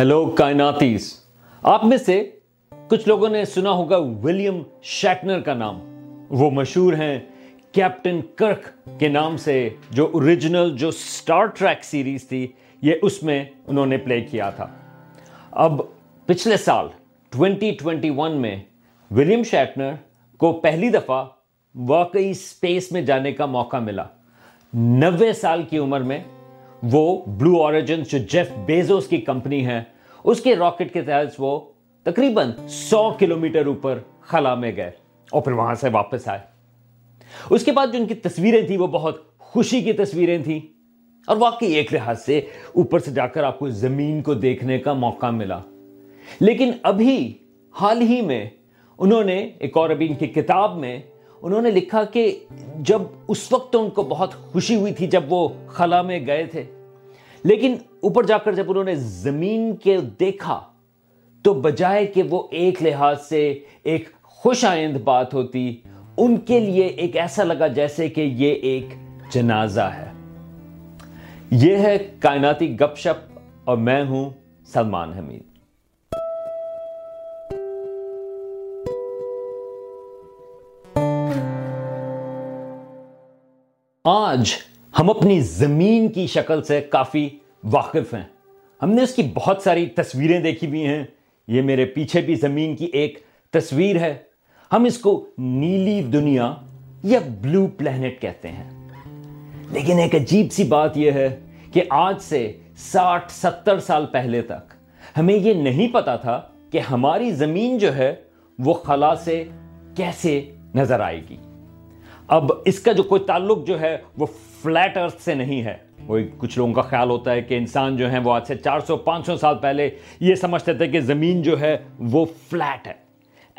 Hello کائناتیز آپ میں سے کچھ لوگوں نے سنا ہوگا ولیم شیٹنر کا نام وہ مشہور ہیں کیپٹن کرک کے نام سے جو اوریجنل جو سٹار ٹریک سیریز تھی یہ اس میں انہوں نے پلے کیا تھا اب پچھلے سال ٹوینٹی ٹوینٹی ون میں ولیم شیٹنر کو پہلی دفعہ واقعی سپیس میں جانے کا موقع ملا نوے سال کی عمر میں وہ بلو بلوجنس جو جیف بیزوس کی کمپنی ہے اس کے راکٹ کے تحت وہ تقریباً سو کلومیٹر اوپر خلا میں گئے اور پھر وہاں سے واپس آئے اس کے بعد جو ان کی تصویریں تھیں وہ بہت خوشی کی تصویریں تھیں اور واقعی ایک لحاظ سے اوپر سے جا کر آپ کو زمین کو دیکھنے کا موقع ملا لیکن ابھی حال ہی میں انہوں نے ایک اور ابھی ان کتاب میں انہوں نے لکھا کہ جب اس وقت ان کو بہت خوشی ہوئی تھی جب وہ خلا میں گئے تھے لیکن اوپر جا کر جب انہوں نے زمین کے دیکھا تو بجائے کہ وہ ایک لحاظ سے ایک خوش آئند بات ہوتی ان کے لیے ایک ایسا لگا جیسے کہ یہ ایک جنازہ ہے یہ ہے کائناتی گپ شپ اور میں ہوں سلمان حمید آج ہم اپنی زمین کی شکل سے کافی واقف ہیں ہم نے اس کی بہت ساری تصویریں دیکھی ہوئی ہیں یہ میرے پیچھے بھی زمین کی ایک تصویر ہے ہم اس کو نیلی دنیا یا بلو پلینٹ کہتے ہیں لیکن ایک عجیب سی بات یہ ہے کہ آج سے ساٹھ ستر سال پہلے تک ہمیں یہ نہیں پتا تھا کہ ہماری زمین جو ہے وہ خلا سے کیسے نظر آئے گی اب اس کا جو کوئی تعلق جو ہے وہ فلیٹ ارتھ سے نہیں ہے وہ کچھ لوگوں کا خیال ہوتا ہے کہ انسان جو ہیں وہ آج سے چار سو پانچ سو سال پہلے یہ سمجھتے تھے کہ زمین جو ہے وہ فلیٹ ہے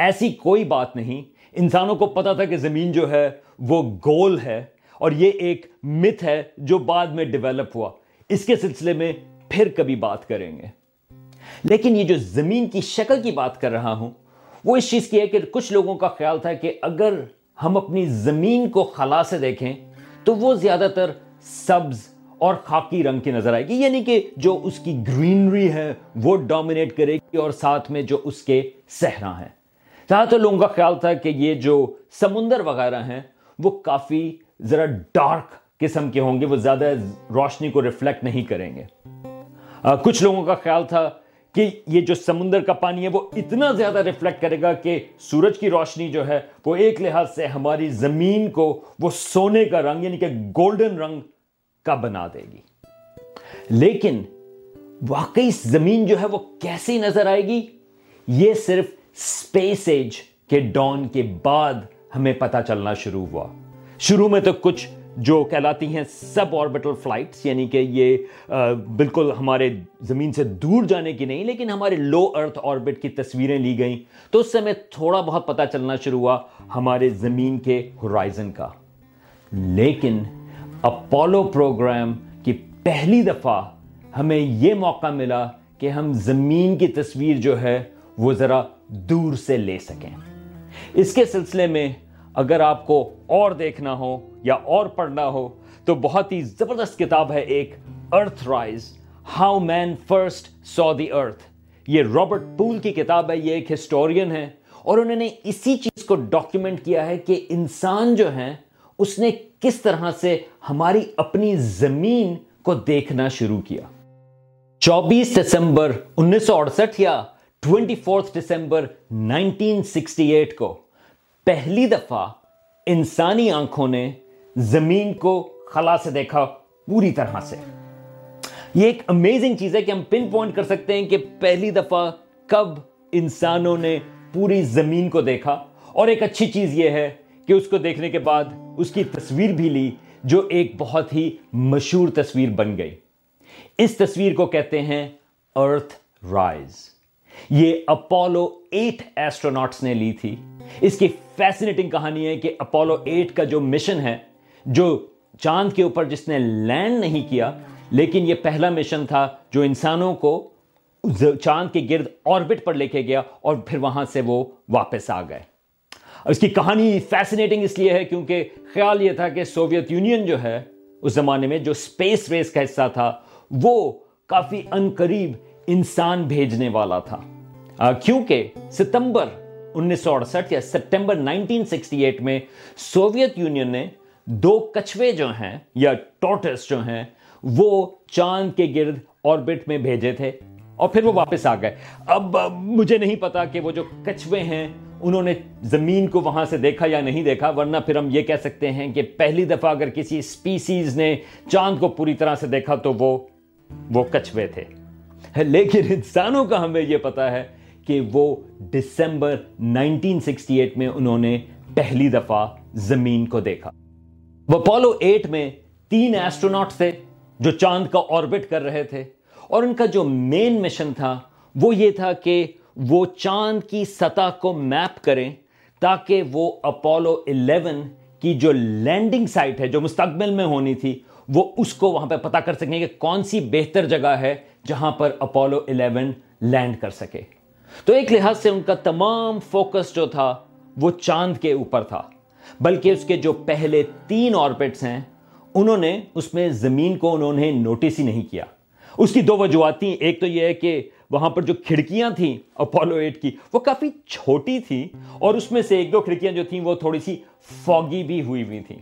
ایسی کوئی بات نہیں انسانوں کو پتا تھا کہ زمین جو ہے وہ گول ہے اور یہ ایک مت ہے جو بعد میں ڈیولپ ہوا اس کے سلسلے میں پھر کبھی بات کریں گے لیکن یہ جو زمین کی شکل کی بات کر رہا ہوں وہ اس چیز کی ہے کہ کچھ لوگوں کا خیال تھا کہ اگر ہم اپنی زمین کو خلا سے دیکھیں تو وہ زیادہ تر سبز اور خاکی رنگ کی نظر آئے گی یعنی کہ جو اس کی گرینری ہے وہ ڈومینیٹ کرے گی اور ساتھ میں جو اس کے صحرا ہیں جہاں تر لوگوں کا خیال تھا کہ یہ جو سمندر وغیرہ ہیں وہ کافی ذرا ڈارک قسم کے ہوں گے وہ زیادہ روشنی کو ریفلیکٹ نہیں کریں گے کچھ لوگوں کا خیال تھا کہ یہ جو سمندر کا پانی ہے وہ اتنا زیادہ ریفلیکٹ کرے گا کہ سورج کی روشنی جو ہے وہ ایک لحاظ سے ہماری زمین کو وہ سونے کا رنگ یعنی کہ گولڈن رنگ کا بنا دے گی لیکن واقعی زمین جو ہے وہ کیسی نظر آئے گی یہ صرف سپیس ایج کے ڈان کے بعد ہمیں پتا چلنا شروع ہوا شروع میں تو کچھ جو کہلاتی ہیں سب آربٹل فلائٹس یعنی کہ یہ بالکل ہمارے زمین سے دور جانے کی نہیں لیکن ہمارے لو ارتھ آربٹ کی تصویریں لی گئیں تو اس سے ہمیں تھوڑا بہت پتہ چلنا شروع ہوا ہمارے زمین کے ہورائزن کا لیکن اپولو پروگرام کی پہلی دفعہ ہمیں یہ موقع ملا کہ ہم زمین کی تصویر جو ہے وہ ذرا دور سے لے سکیں اس کے سلسلے میں اگر آپ کو اور دیکھنا ہو یا اور پڑھنا ہو تو بہت ہی زبردست کتاب ہے ایک Earthrise how man first saw the earth یہ رابرٹ پول کی کتاب ہے یہ ایک ہسٹورین ہے اور انہوں نے اسی چیز کو ڈاکیومنٹ کیا ہے کہ انسان جو ہے اس نے کس طرح سے ہماری اپنی زمین کو دیکھنا شروع کیا چوبیس دسمبر انیس سو اڑسٹھ یا twenty fourth December nineteen sixty eight کو پہلی دفعہ انسانی آنکھوں نے زمین کو خلا سے دیکھا پوری طرح سے یہ ایک امیزنگ چیز ہے کہ ہم پن پوائنٹ کر سکتے ہیں کہ پہلی دفعہ کب انسانوں نے پوری زمین کو دیکھا اور ایک اچھی چیز یہ ہے کہ اس کو دیکھنے کے بعد اس کی تصویر بھی لی جو ایک بہت ہی مشہور تصویر بن گئی اس تصویر کو کہتے ہیں ارتھ رائز یہ اپولو ایٹ ایسٹرونٹس نے لی تھی اس کی فیسنیٹنگ کہانی ہے کہ اپولو ایٹ کا جو مشن ہے جو چاند کے اوپر جس نے لینڈ نہیں کیا لیکن یہ پہلا مشن تھا جو انسانوں کو چاند کے گرد آربٹ پر لے کے گیا اور پھر وہاں سے وہ واپس آ گئے اس کی کہانی فیسنیٹنگ اس لیے ہے کیونکہ خیال یہ تھا کہ سوویت یونین جو ہے اس زمانے میں جو سپیس ریس کا حصہ تھا وہ کافی انقریب انسان بھیجنے والا تھا کیونکہ ستمبر 1969 انیس سو اڑسٹھ یا سپٹمبر نائنٹین سکسٹی ایٹ میں سوویت یونین نے دو کچھوے جو ہیں یا ٹورٹس جو ہیں وہ چاند کے گرد آربٹ میں بھیجے تھے اور پھر وہ واپس آ گئے اب مجھے نہیں پتا کہ وہ جو کچھوے ہیں انہوں نے زمین کو وہاں سے دیکھا یا نہیں دیکھا ورنہ پھر ہم یہ کہہ سکتے ہیں کہ پہلی دفعہ اگر کسی سپیسیز نے چاند کو پوری طرح سے دیکھا تو وہ وہ کچھوے تھے لیکن انسانوں کا ہمیں یہ پتا ہے کہ وہ ڈسمبر نائنٹین سکسٹی ایٹ میں انہوں نے پہلی دفعہ زمین کو دیکھا وہ پولو ایٹ میں تین ایسٹرونٹ تھے جو چاند کا آربٹ کر رہے تھے اور ان کا جو مین مشن تھا وہ یہ تھا کہ وہ چاند کی سطح کو میپ کریں تاکہ وہ اپولو الیون کی جو لینڈنگ سائٹ ہے جو مستقبل میں ہونی تھی وہ اس کو وہاں پہ پتا کر سکیں کہ کون سی بہتر جگہ ہے جہاں پر اپولو الیون لینڈ کر سکے تو ایک لحاظ سے ان کا تمام فوکس جو تھا وہ چاند کے اوپر تھا بلکہ اس کے جو پہلے تین آرپٹس ہیں انہوں نے اس میں زمین کو انہوں نے نوٹس ہی نہیں کیا اس کی دو تھیں ایک تو یہ ہے کہ وہاں پر جو کھڑکیاں تھیں اپولو ایٹ کی وہ کافی چھوٹی تھی اور اس میں سے ایک دو کھڑکیاں جو تھیں وہ تھوڑی سی فوگی بھی ہوئی ہوئی تھیں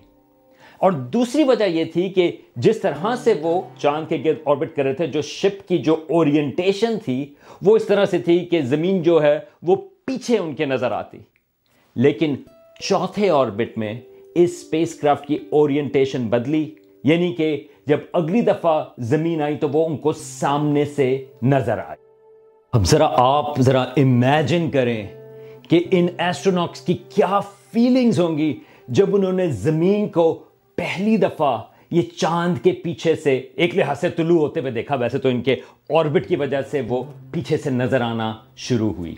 اور دوسری وجہ یہ تھی کہ جس طرح سے وہ چاند کے گرد آربٹ کر رہے تھے جو شپ کی جو اورینٹیشن تھی وہ اس طرح سے تھی کہ زمین جو ہے وہ پیچھے ان کے نظر آتی لیکن چوتھے آربٹ میں اس کرافٹ کی اورینٹیشن بدلی یعنی کہ جب اگلی دفعہ زمین آئی تو وہ ان کو سامنے سے نظر آئی اب ذرا آپ ذرا امیجن کریں کہ ان ایسٹرکس کی کیا فیلنگز ہوں گی جب انہوں نے زمین کو پہلی دفعہ یہ چاند کے پیچھے سے ایک لحاظ سے طلوع ہوتے ہوئے دیکھا ویسے تو ان کے آربٹ کی وجہ سے وہ پیچھے سے نظر آنا شروع ہوئی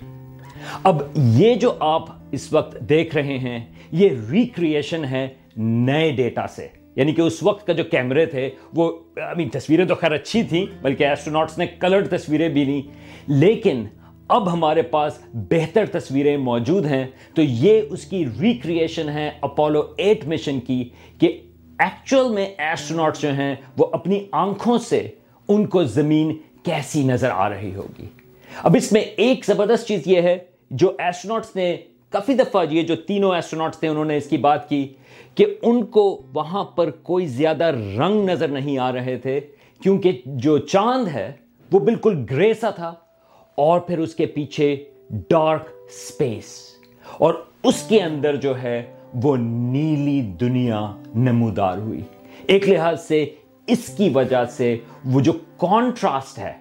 اب یہ جو آپ اس وقت دیکھ رہے ہیں یہ ریکریشن ہے نئے ڈیٹا سے یعنی کہ اس وقت کا جو کیمرے تھے وہ ابھی تصویریں تو خیر اچھی تھیں بلکہ ایسٹرونٹس نے کلرڈ تصویریں بھی لیں لیکن اب ہمارے پاس بہتر تصویریں موجود ہیں تو یہ اس کی ریکریشن ہے اپولو ایٹ مشن کی کہ ایکچول میں ایسٹرونٹ جو ہیں وہ اپنی آنکھوں سے ان کو زمین کیسی نظر آ رہی ہوگی اب اس میں ایک زبردست چیز یہ ہے جو ایسٹرونٹس نے کافی دفعہ یہ جو تینوں ایسٹرونٹس تھے انہوں نے اس کی بات کی کہ ان کو وہاں پر کوئی زیادہ رنگ نظر نہیں آ رہے تھے کیونکہ جو چاند ہے وہ بالکل گرے سا تھا اور پھر اس کے پیچھے ڈارک سپیس اور اس کے اندر جو ہے وہ نیلی دنیا نمودار ہوئی ایک لحاظ سے اس کی وجہ سے وہ جو کانٹراسٹ ہے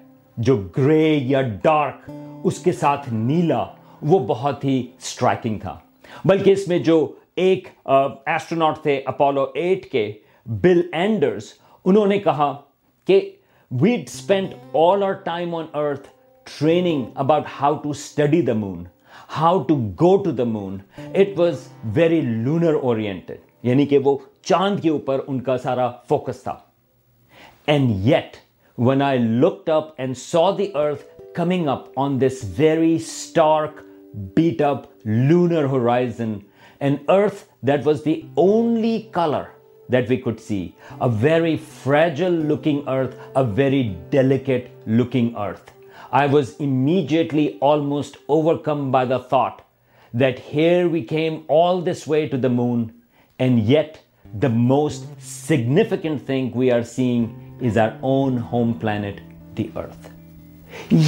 جو گرے یا ڈارک اس کے ساتھ نیلا وہ بہت ہی سٹرائکنگ تھا بلکہ اس میں جو ایک ایسٹرونٹ تھے اپولو ایٹ کے بل اینڈرز انہوں نے کہا کہ we'd spend all our time on earth training about how to study the moon how to go to the moon it was very lunar oriented یعنی کہ وہ چاند کے اوپر ان کا سارا فوکس تھا and yet when I look and saw the earth coming up on this very stark beat up lunar horizon and earth that was the only colour that we could see a very fragile looking earth a very delicate looking earth I was immediately almost overcome by the thought that here we came all this way to the moon and yet the most significant thing we are seeing is our own home planet the earth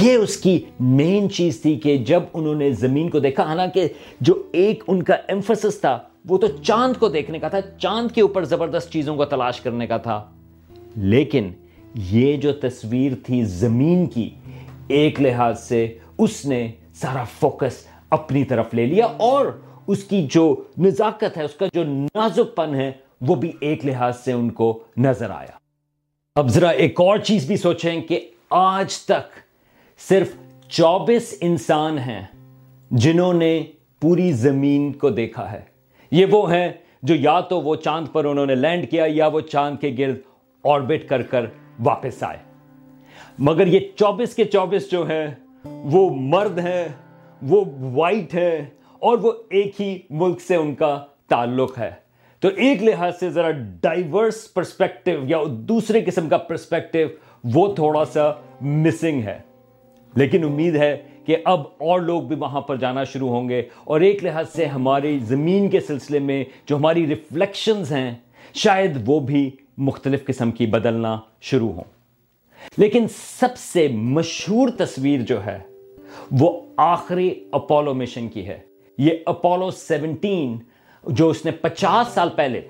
یہ اس کی مین چیز تھی کہ جب انہوں نے زمین کو دیکھا حالانکہ جو ایک ان کا ایمفسس تھا وہ تو چاند کو دیکھنے کا تھا چاند کے اوپر زبردست چیزوں کو تلاش کرنے کا تھا لیکن یہ جو تصویر تھی زمین کی ایک لحاظ سے اس نے سارا فوکس اپنی طرف لے لیا اور اس کی جو نزاکت ہے اس کا جو نازک پن ہے وہ بھی ایک لحاظ سے ان کو نظر آیا اب ذرا ایک اور چیز بھی سوچیں کہ آج تک صرف چوبیس انسان ہیں جنہوں نے پوری زمین کو دیکھا ہے یہ وہ ہیں جو یا تو وہ چاند پر انہوں نے لینڈ کیا یا وہ چاند کے گرد آربٹ کر کر واپس آئے مگر یہ چوبیس کے چوبیس جو ہے وہ مرد ہے وہ وائٹ ہے اور وہ ایک ہی ملک سے ان کا تعلق ہے تو ایک لحاظ سے ذرا ڈائیورس پرسپیکٹیو یا دوسرے قسم کا پرسپیکٹیو وہ تھوڑا سا مسنگ ہے لیکن امید ہے کہ اب اور لوگ بھی وہاں پر جانا شروع ہوں گے اور ایک لحاظ سے ہماری زمین کے سلسلے میں جو ہماری ریفلیکشنز ہیں شاید وہ بھی مختلف قسم کی بدلنا شروع ہوں لیکن سب سے مشہور تصویر جو ہے وہ آخری اپولو مشن کی ہے یہ اپولو سیونٹین جو اس نے پچاس سال پہلے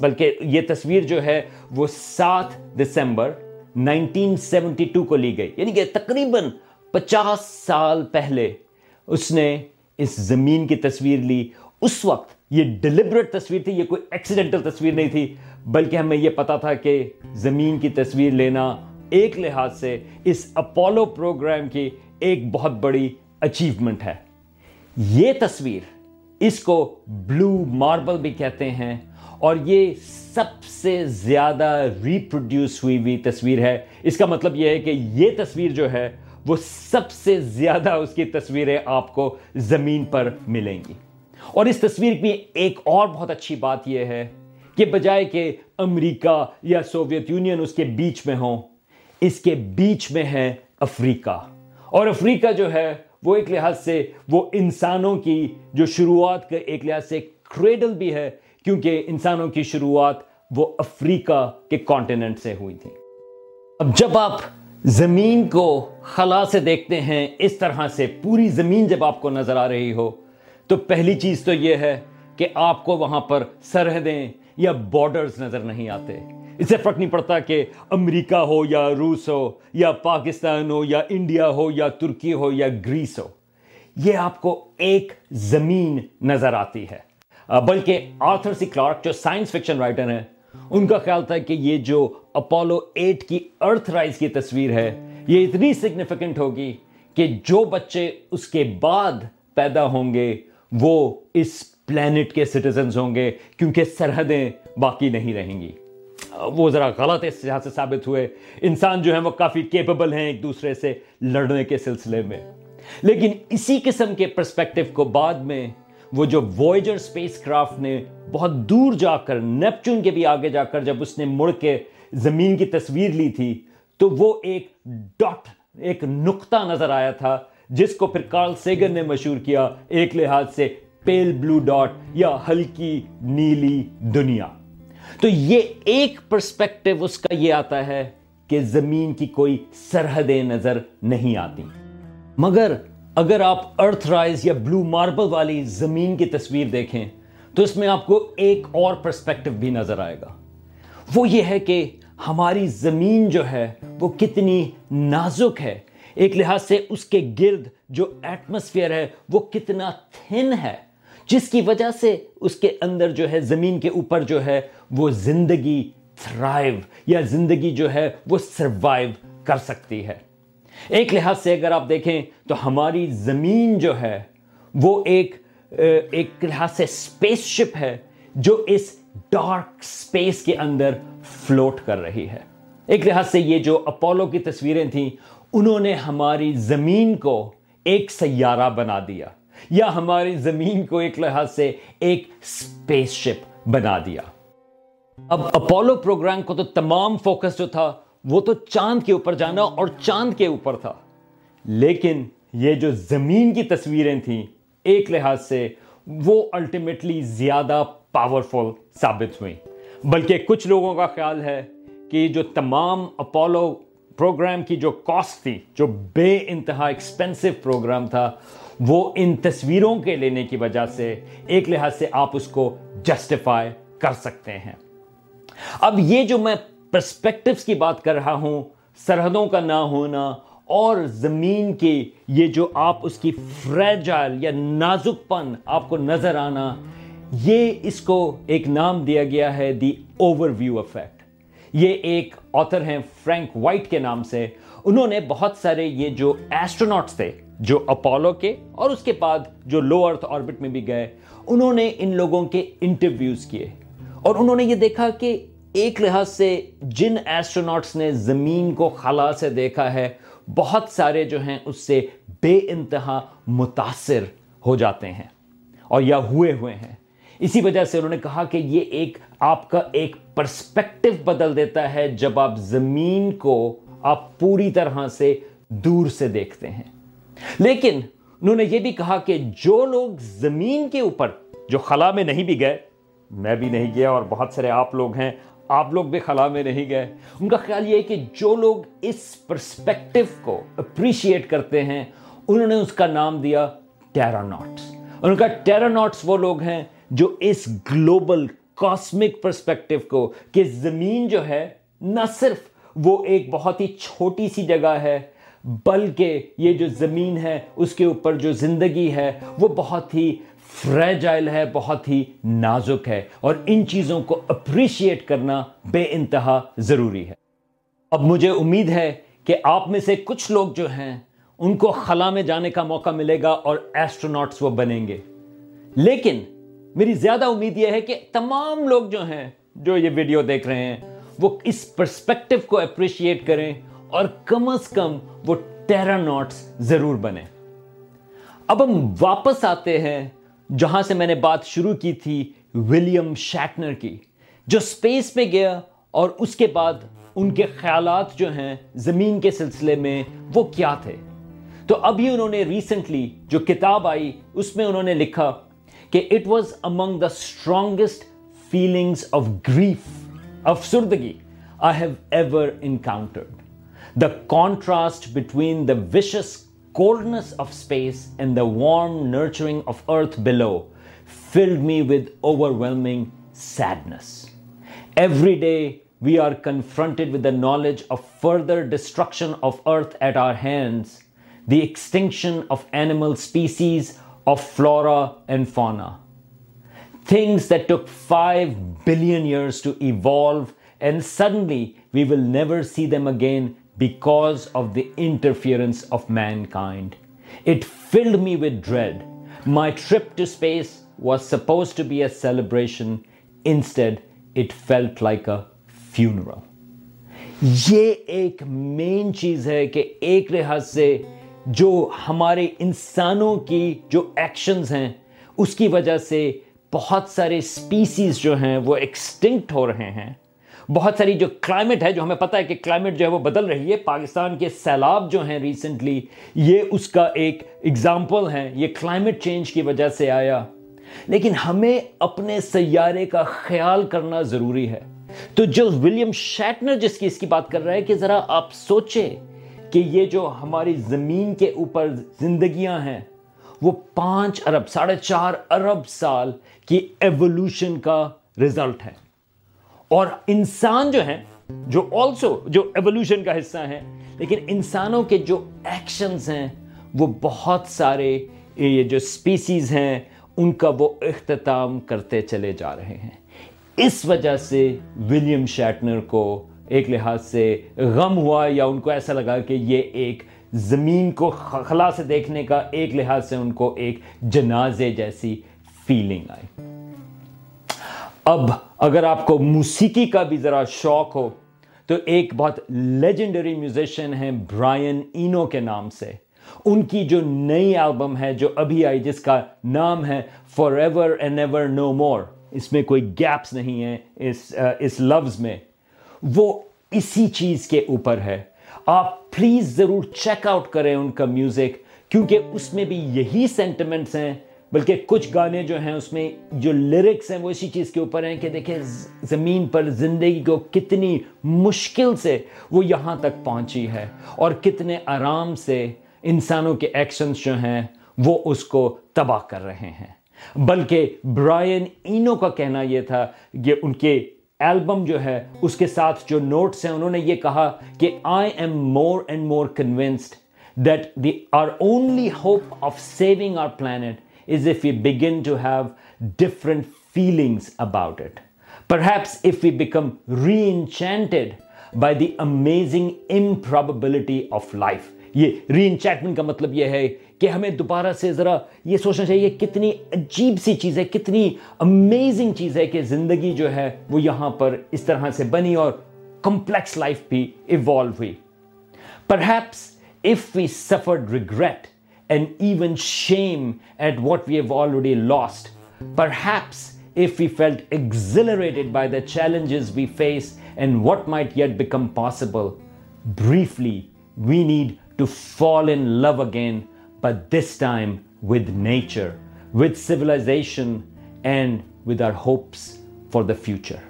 بلکہ یہ تصویر جو ہے وہ سات دسمبر نائنٹین سیونٹی ٹو کو لی گئی یعنی کہ تقریباً پچاس سال پہلے اس نے اس زمین کی تصویر لی اس وقت یہ ڈیلیبریٹ تصویر تھی یہ کوئی ایکسیڈنٹل تصویر نہیں تھی بلکہ ہمیں یہ پتا تھا کہ زمین کی تصویر لینا ایک لحاظ سے اس اپولو پروگرام کی ایک بہت بڑی اچیومنٹ ہے یہ تصویر اس کو بلو ماربل بھی کہتے ہیں اور یہ سب سے زیادہ ریپروڈیوس ہوئی تصویر ہے اس کا مطلب یہ ہے کہ یہ تصویر جو ہے وہ سب سے زیادہ اس کی تصویریں آپ کو زمین پر ملیں گی اور اس تصویر کی ایک اور بہت اچھی بات یہ ہے کہ بجائے کہ امریکہ یا سوویت یونین اس کے بیچ میں ہوں اس کے بیچ میں ہے افریقہ اور افریقہ جو ہے وہ ایک لحاظ سے وہ انسانوں کی جو شروعات کا ایک لحاظ سے کریڈل بھی ہے کیونکہ انسانوں کی شروعات وہ افریقہ کے کانٹیننٹ سے ہوئی تھی اب جب آپ زمین کو خلا سے دیکھتے ہیں اس طرح سے پوری زمین جب آپ کو نظر آ رہی ہو تو پہلی چیز تو یہ ہے کہ آپ کو وہاں پر سرحدیں یا بارڈرز نظر نہیں آتے فرق نہیں پڑتا کہ امریکہ ہو یا روس ہو یا پاکستان ہو یا انڈیا ہو یا ترکی ہو یا گریس ہو یہ آپ کو ایک زمین نظر آتی ہے بلکہ آرتھر سی کلارک جو سائنس فکشن رائٹر ہیں ان کا خیال تھا کہ یہ جو اپولو ایٹ کی ارتھ رائز کی تصویر ہے یہ اتنی سگنیفیکنٹ ہوگی کہ جو بچے اس کے بعد پیدا ہوں گے وہ اس پلینٹ کے سٹیزنز ہوں گے کیونکہ سرحدیں باقی نہیں رہیں گی وہ ذرا غلط اس لحاظ سے ثابت ہوئے انسان جو ہیں وہ کافی کیپبل ہیں ایک دوسرے سے لڑنے کے سلسلے میں لیکن اسی قسم کے پرسپیکٹو کو بعد میں وہ جو وائجر اسپیس کرافٹ نے بہت دور جا کر نیپچون کے بھی آگے جا کر جب اس نے مڑ کے زمین کی تصویر لی تھی تو وہ ایک ڈاٹ ایک نقطہ نظر آیا تھا جس کو پھر کارل سیگن نے مشہور کیا ایک لحاظ سے پیل بلو ڈاٹ یا ہلکی نیلی دنیا تو یہ ایک پرسپیکٹو اس کا یہ آتا ہے کہ زمین کی کوئی سرحدیں نظر نہیں آتی مگر اگر آپ ارتھ رائز یا بلو ماربل والی زمین کی تصویر دیکھیں تو اس میں آپ کو ایک اور پرسپیکٹو بھی نظر آئے گا وہ یہ ہے کہ ہماری زمین جو ہے وہ کتنی نازک ہے ایک لحاظ سے اس کے گرد جو ایٹموسفیئر ہے وہ کتنا تھن ہے جس کی وجہ سے اس کے اندر جو ہے زمین کے اوپر جو ہے وہ زندگی تھرائیو یا زندگی جو ہے وہ سروائیو کر سکتی ہے ایک لحاظ سے اگر آپ دیکھیں تو ہماری زمین جو ہے وہ ایک ایک لحاظ سے اسپیس شپ ہے جو اس ڈارک اسپیس کے اندر فلوٹ کر رہی ہے ایک لحاظ سے یہ جو اپولو کی تصویریں تھیں انہوں نے ہماری زمین کو ایک سیارہ بنا دیا یا ہماری زمین کو ایک لحاظ سے ایک اسپیس شپ بنا دیا اب اپولو پروگرام کو تو تمام فوکس جو تھا وہ تو چاند کے اوپر جانا اور چاند کے اوپر تھا لیکن یہ جو زمین کی تصویریں تھیں ایک لحاظ سے وہ الٹیمیٹلی زیادہ پاورفل ثابت ہوئیں بلکہ کچھ لوگوں کا خیال ہے کہ جو تمام اپولو پروگرام کی جو کاسٹ تھی جو بے انتہا ایکسپینسو پروگرام تھا وہ ان تصویروں کے لینے کی وجہ سے ایک لحاظ سے آپ اس کو جسٹیفائی کر سکتے ہیں اب یہ جو میں پرسپیکٹیوز کی بات کر رہا ہوں سرحدوں کا نہ ہونا اور زمین کی یہ جو آپ اس کی فریجائل یا نازک پن آپ کو نظر آنا یہ اس کو ایک نام دیا گیا ہے دی اوور ویو افیکٹ یہ ایک آتھر ہیں فرینک وائٹ کے نام سے انہوں نے بہت سارے یہ جو ایسٹرونٹس تھے جو اپولو کے اور اس کے بعد جو لو ارتھ آربٹ میں بھی گئے انہوں نے ان لوگوں کے انٹرویوز کیے اور انہوں نے یہ دیکھا کہ ایک لحاظ سے جن ایسٹرونٹس نے زمین کو خلا سے دیکھا ہے بہت سارے جو ہیں اس سے بے انتہا متاثر ہو جاتے ہیں اور یا ہوئے ہوئے ہیں اسی وجہ سے انہوں نے کہا کہ یہ ایک آپ کا ایک پرسپیکٹو بدل دیتا ہے جب آپ زمین کو آپ پوری طرح سے دور سے دیکھتے ہیں لیکن انہوں نے یہ بھی کہا کہ جو لوگ زمین کے اوپر جو خلا میں نہیں بھی گئے میں بھی نہیں گیا اور بہت سارے آپ لوگ ہیں آپ لوگ بھی خلا میں نہیں گئے ان کا خیال یہ کہ جو لوگ اس پرسپیکٹو کو اپریشیٹ کرتے ہیں انہوں نے اس کا نام دیا ٹیراناٹس ان کا ٹیراناٹس وہ لوگ ہیں جو اس گلوبل کاسمک پرسپیکٹو کو کہ زمین جو ہے نہ صرف وہ ایک بہت ہی چھوٹی سی جگہ ہے بلکہ یہ جو زمین ہے اس کے اوپر جو زندگی ہے وہ بہت ہی فریجائل ہے بہت ہی نازک ہے اور ان چیزوں کو اپریشیٹ کرنا بے انتہا ضروری ہے اب مجھے امید ہے کہ آپ میں سے کچھ لوگ جو ہیں ان کو خلا میں جانے کا موقع ملے گا اور ایسٹرونٹس وہ بنیں گے لیکن میری زیادہ امید یہ ہے کہ تمام لوگ جو ہیں جو یہ ویڈیو دیکھ رہے ہیں وہ اس پرسپیکٹو کو اپریشیٹ کریں اور کم از کم وہ ٹیرا نوٹس ضرور بنے اب ہم واپس آتے ہیں جہاں سے میں نے بات شروع کی تھی ولیم شیٹنر کی جو سپیس پہ گیا اور اس کے بعد ان کے خیالات جو ہیں زمین کے سلسلے میں وہ کیا تھے تو ابھی انہوں نے ریسنٹلی جو کتاب آئی اس میں انہوں نے لکھا کہ it was among the strongest feelings of grief افسردگی I have ever encountered The contrast between the vicious coldness of space and the warm nurturing of earth below filled me with overwhelming sadness. Every day we are confronted with the knowledge of further destruction of earth at our hands, the extinction of animal species, of flora and fauna. Things that took 5 billion years to evolve, and suddenly we will never see them again because of the interference of mankind it filled me with dread my trip to space was supposed to be a celebration instead it felt like a funeral یہ ایک مین چیز ہے کہ ایک لحاظ سے جو ہمارے انسانوں کی جو ایکشنز ہیں اس کی وجہ سے بہت سارے اسپیسیز جو ہیں وہ ایکسٹنکٹ ہو رہے ہیں بہت ساری جو کلائمیٹ ہے جو ہمیں پتہ ہے کہ کلائمیٹ جو ہے وہ بدل رہی ہے پاکستان کے سیلاب جو ہیں ریسنٹلی یہ اس کا ایک اگزامپل ہے یہ کلائمیٹ چینج کی وجہ سے آیا لیکن ہمیں اپنے سیارے کا خیال کرنا ضروری ہے تو جو ولیم شیٹنر جس کی اس کی بات کر رہا ہے کہ ذرا آپ سوچیں کہ یہ جو ہماری زمین کے اوپر زندگیاں ہیں وہ پانچ ارب ساڑھے چار ارب سال کی ایولوشن کا رزلٹ ہے اور انسان جو ہیں جو آلسو جو ایولیوشن کا حصہ ہیں لیکن انسانوں کے جو ایکشنز ہیں وہ بہت سارے یہ جو سپیسیز ہیں ان کا وہ اختتام کرتے چلے جا رہے ہیں اس وجہ سے ولیم شیٹنر کو ایک لحاظ سے غم ہوا یا ان کو ایسا لگا کہ یہ ایک زمین کو خلا سے دیکھنے کا ایک لحاظ سے ان کو ایک جنازے جیسی فیلنگ آئی اب اگر آپ کو موسیقی کا بھی ذرا شوق ہو تو ایک بہت لیجنڈری میوزیشین ہے برائن اینو کے نام سے ان کی جو نئی البم ہے جو ابھی آئی جس کا نام ہے forever and ever no more اس میں کوئی گیپس نہیں ہے اس لفظ میں وہ اسی چیز کے اوپر ہے آپ پلیز ضرور چیک آؤٹ کریں ان کا میوزک کیونکہ اس میں بھی یہی سینٹیمنٹس ہیں بلکہ کچھ گانے جو ہیں اس میں جو لیرکس ہیں وہ اسی چیز کے اوپر ہیں کہ دیکھیں زمین پر زندگی کو کتنی مشکل سے وہ یہاں تک پہنچی ہے اور کتنے آرام سے انسانوں کے ایکشنز جو ہیں وہ اس کو تباہ کر رہے ہیں بلکہ برائن اینو کا کہنا یہ تھا کہ ان کے البم جو ہے اس کے ساتھ جو نوٹس ہیں انہوں نے یہ کہا کہ I am more and more convinced that the our only hope of saving our planet amazing in per of life یہ ری انچینٹمنٹ کا مطلب یہ ہے کہ ہمیں دوبارہ سے ذرا یہ سوچنا چاہیے کتنی عجیب سی ہے کتنی امیزنگ چیز ہے کہ زندگی جو ہے وہ یہاں پر اس طرح سے بنی اور کمپلیکس لائف بھی ایوالو ہوئی perhaps if we suffered regret and and even shame at what what we we we we have already lost. Perhaps if felt exhilarated by the challenges face might yet become possible. Briefly, need to fall in love again, but this time with nature, with civilization, and with our hopes for the future.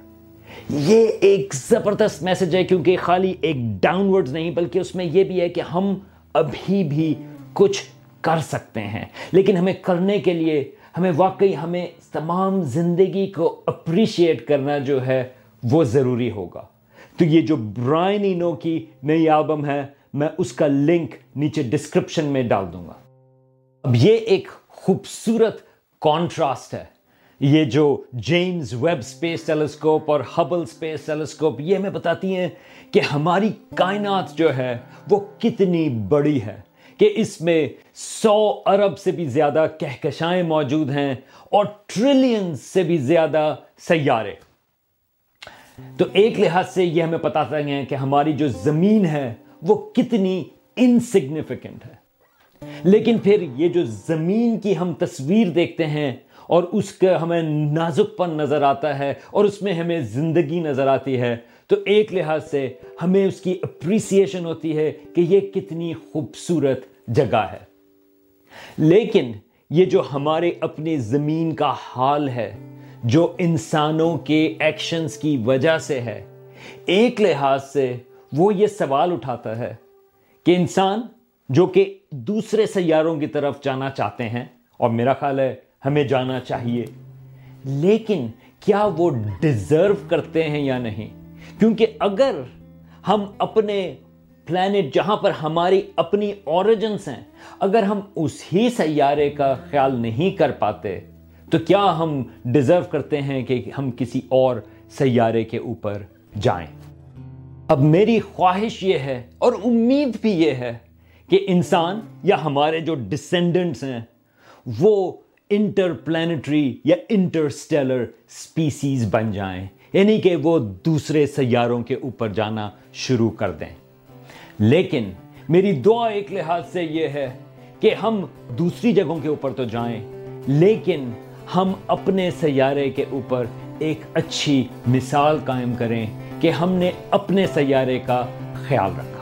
یہ ایک زبردست message ہے کیونکہ خالی ایک down word نہیں بلکہ اس میں یہ بھی ہے کہ ہم ابھی بھی کچھ کر سکتے ہیں لیکن ہمیں کرنے کے لیے ہمیں واقعی ہمیں تمام زندگی کو اپریشیٹ کرنا جو ہے وہ ضروری ہوگا تو یہ جو برائن اینو کی نئی آلبم ہے میں اس کا لنک نیچے ڈسکرپشن میں ڈال دوں گا اب یہ ایک خوبصورت کانٹراسٹ ہے یہ جو جیمز ویب اسپیس ٹیلیسکوپ اور ہبل اسپیس ٹیلیسکوپ یہ ہمیں بتاتی ہیں کہ ہماری کائنات جو ہے وہ کتنی بڑی ہے کہ اس میں سو ارب سے بھی زیادہ کہکشائیں موجود ہیں اور ٹریلین سے بھی زیادہ سیارے تو ایک لحاظ سے یہ ہمیں پتا چلے کہ ہماری جو زمین ہے وہ کتنی انسگنیفیکنٹ ہے لیکن پھر یہ جو زمین کی ہم تصویر دیکھتے ہیں اور اس کا ہمیں نازک پن نظر آتا ہے اور اس میں ہمیں زندگی نظر آتی ہے تو ایک لحاظ سے ہمیں اس کی اپریسیشن ہوتی ہے کہ یہ کتنی خوبصورت جگہ ہے لیکن یہ جو ہمارے اپنے زمین کا حال ہے جو انسانوں کے ایکشنز کی وجہ سے ہے ایک لحاظ سے وہ یہ سوال اٹھاتا ہے کہ انسان جو کہ دوسرے سیاروں کی طرف جانا چاہتے ہیں اور میرا خیال ہے ہمیں جانا چاہیے لیکن کیا وہ ڈیزرو کرتے ہیں یا نہیں کیونکہ اگر ہم اپنے پلانٹ جہاں پر ہماری اپنی اوریجنس ہیں اگر ہم اسی سیارے کا خیال نہیں کر پاتے تو کیا ہم ڈیزرو کرتے ہیں کہ ہم کسی اور سیارے کے اوپر جائیں اب میری خواہش یہ ہے اور امید بھی یہ ہے کہ انسان یا ہمارے جو ڈسینڈنٹس ہیں وہ انٹر پلانٹری یا انٹرسٹیلر سپیسیز بن جائیں یعنی کہ وہ دوسرے سیاروں کے اوپر جانا شروع کر دیں لیکن میری دعا ایک لحاظ سے یہ ہے کہ ہم دوسری جگہوں کے اوپر تو جائیں لیکن ہم اپنے سیارے کے اوپر ایک اچھی مثال قائم کریں کہ ہم نے اپنے سیارے کا خیال رکھا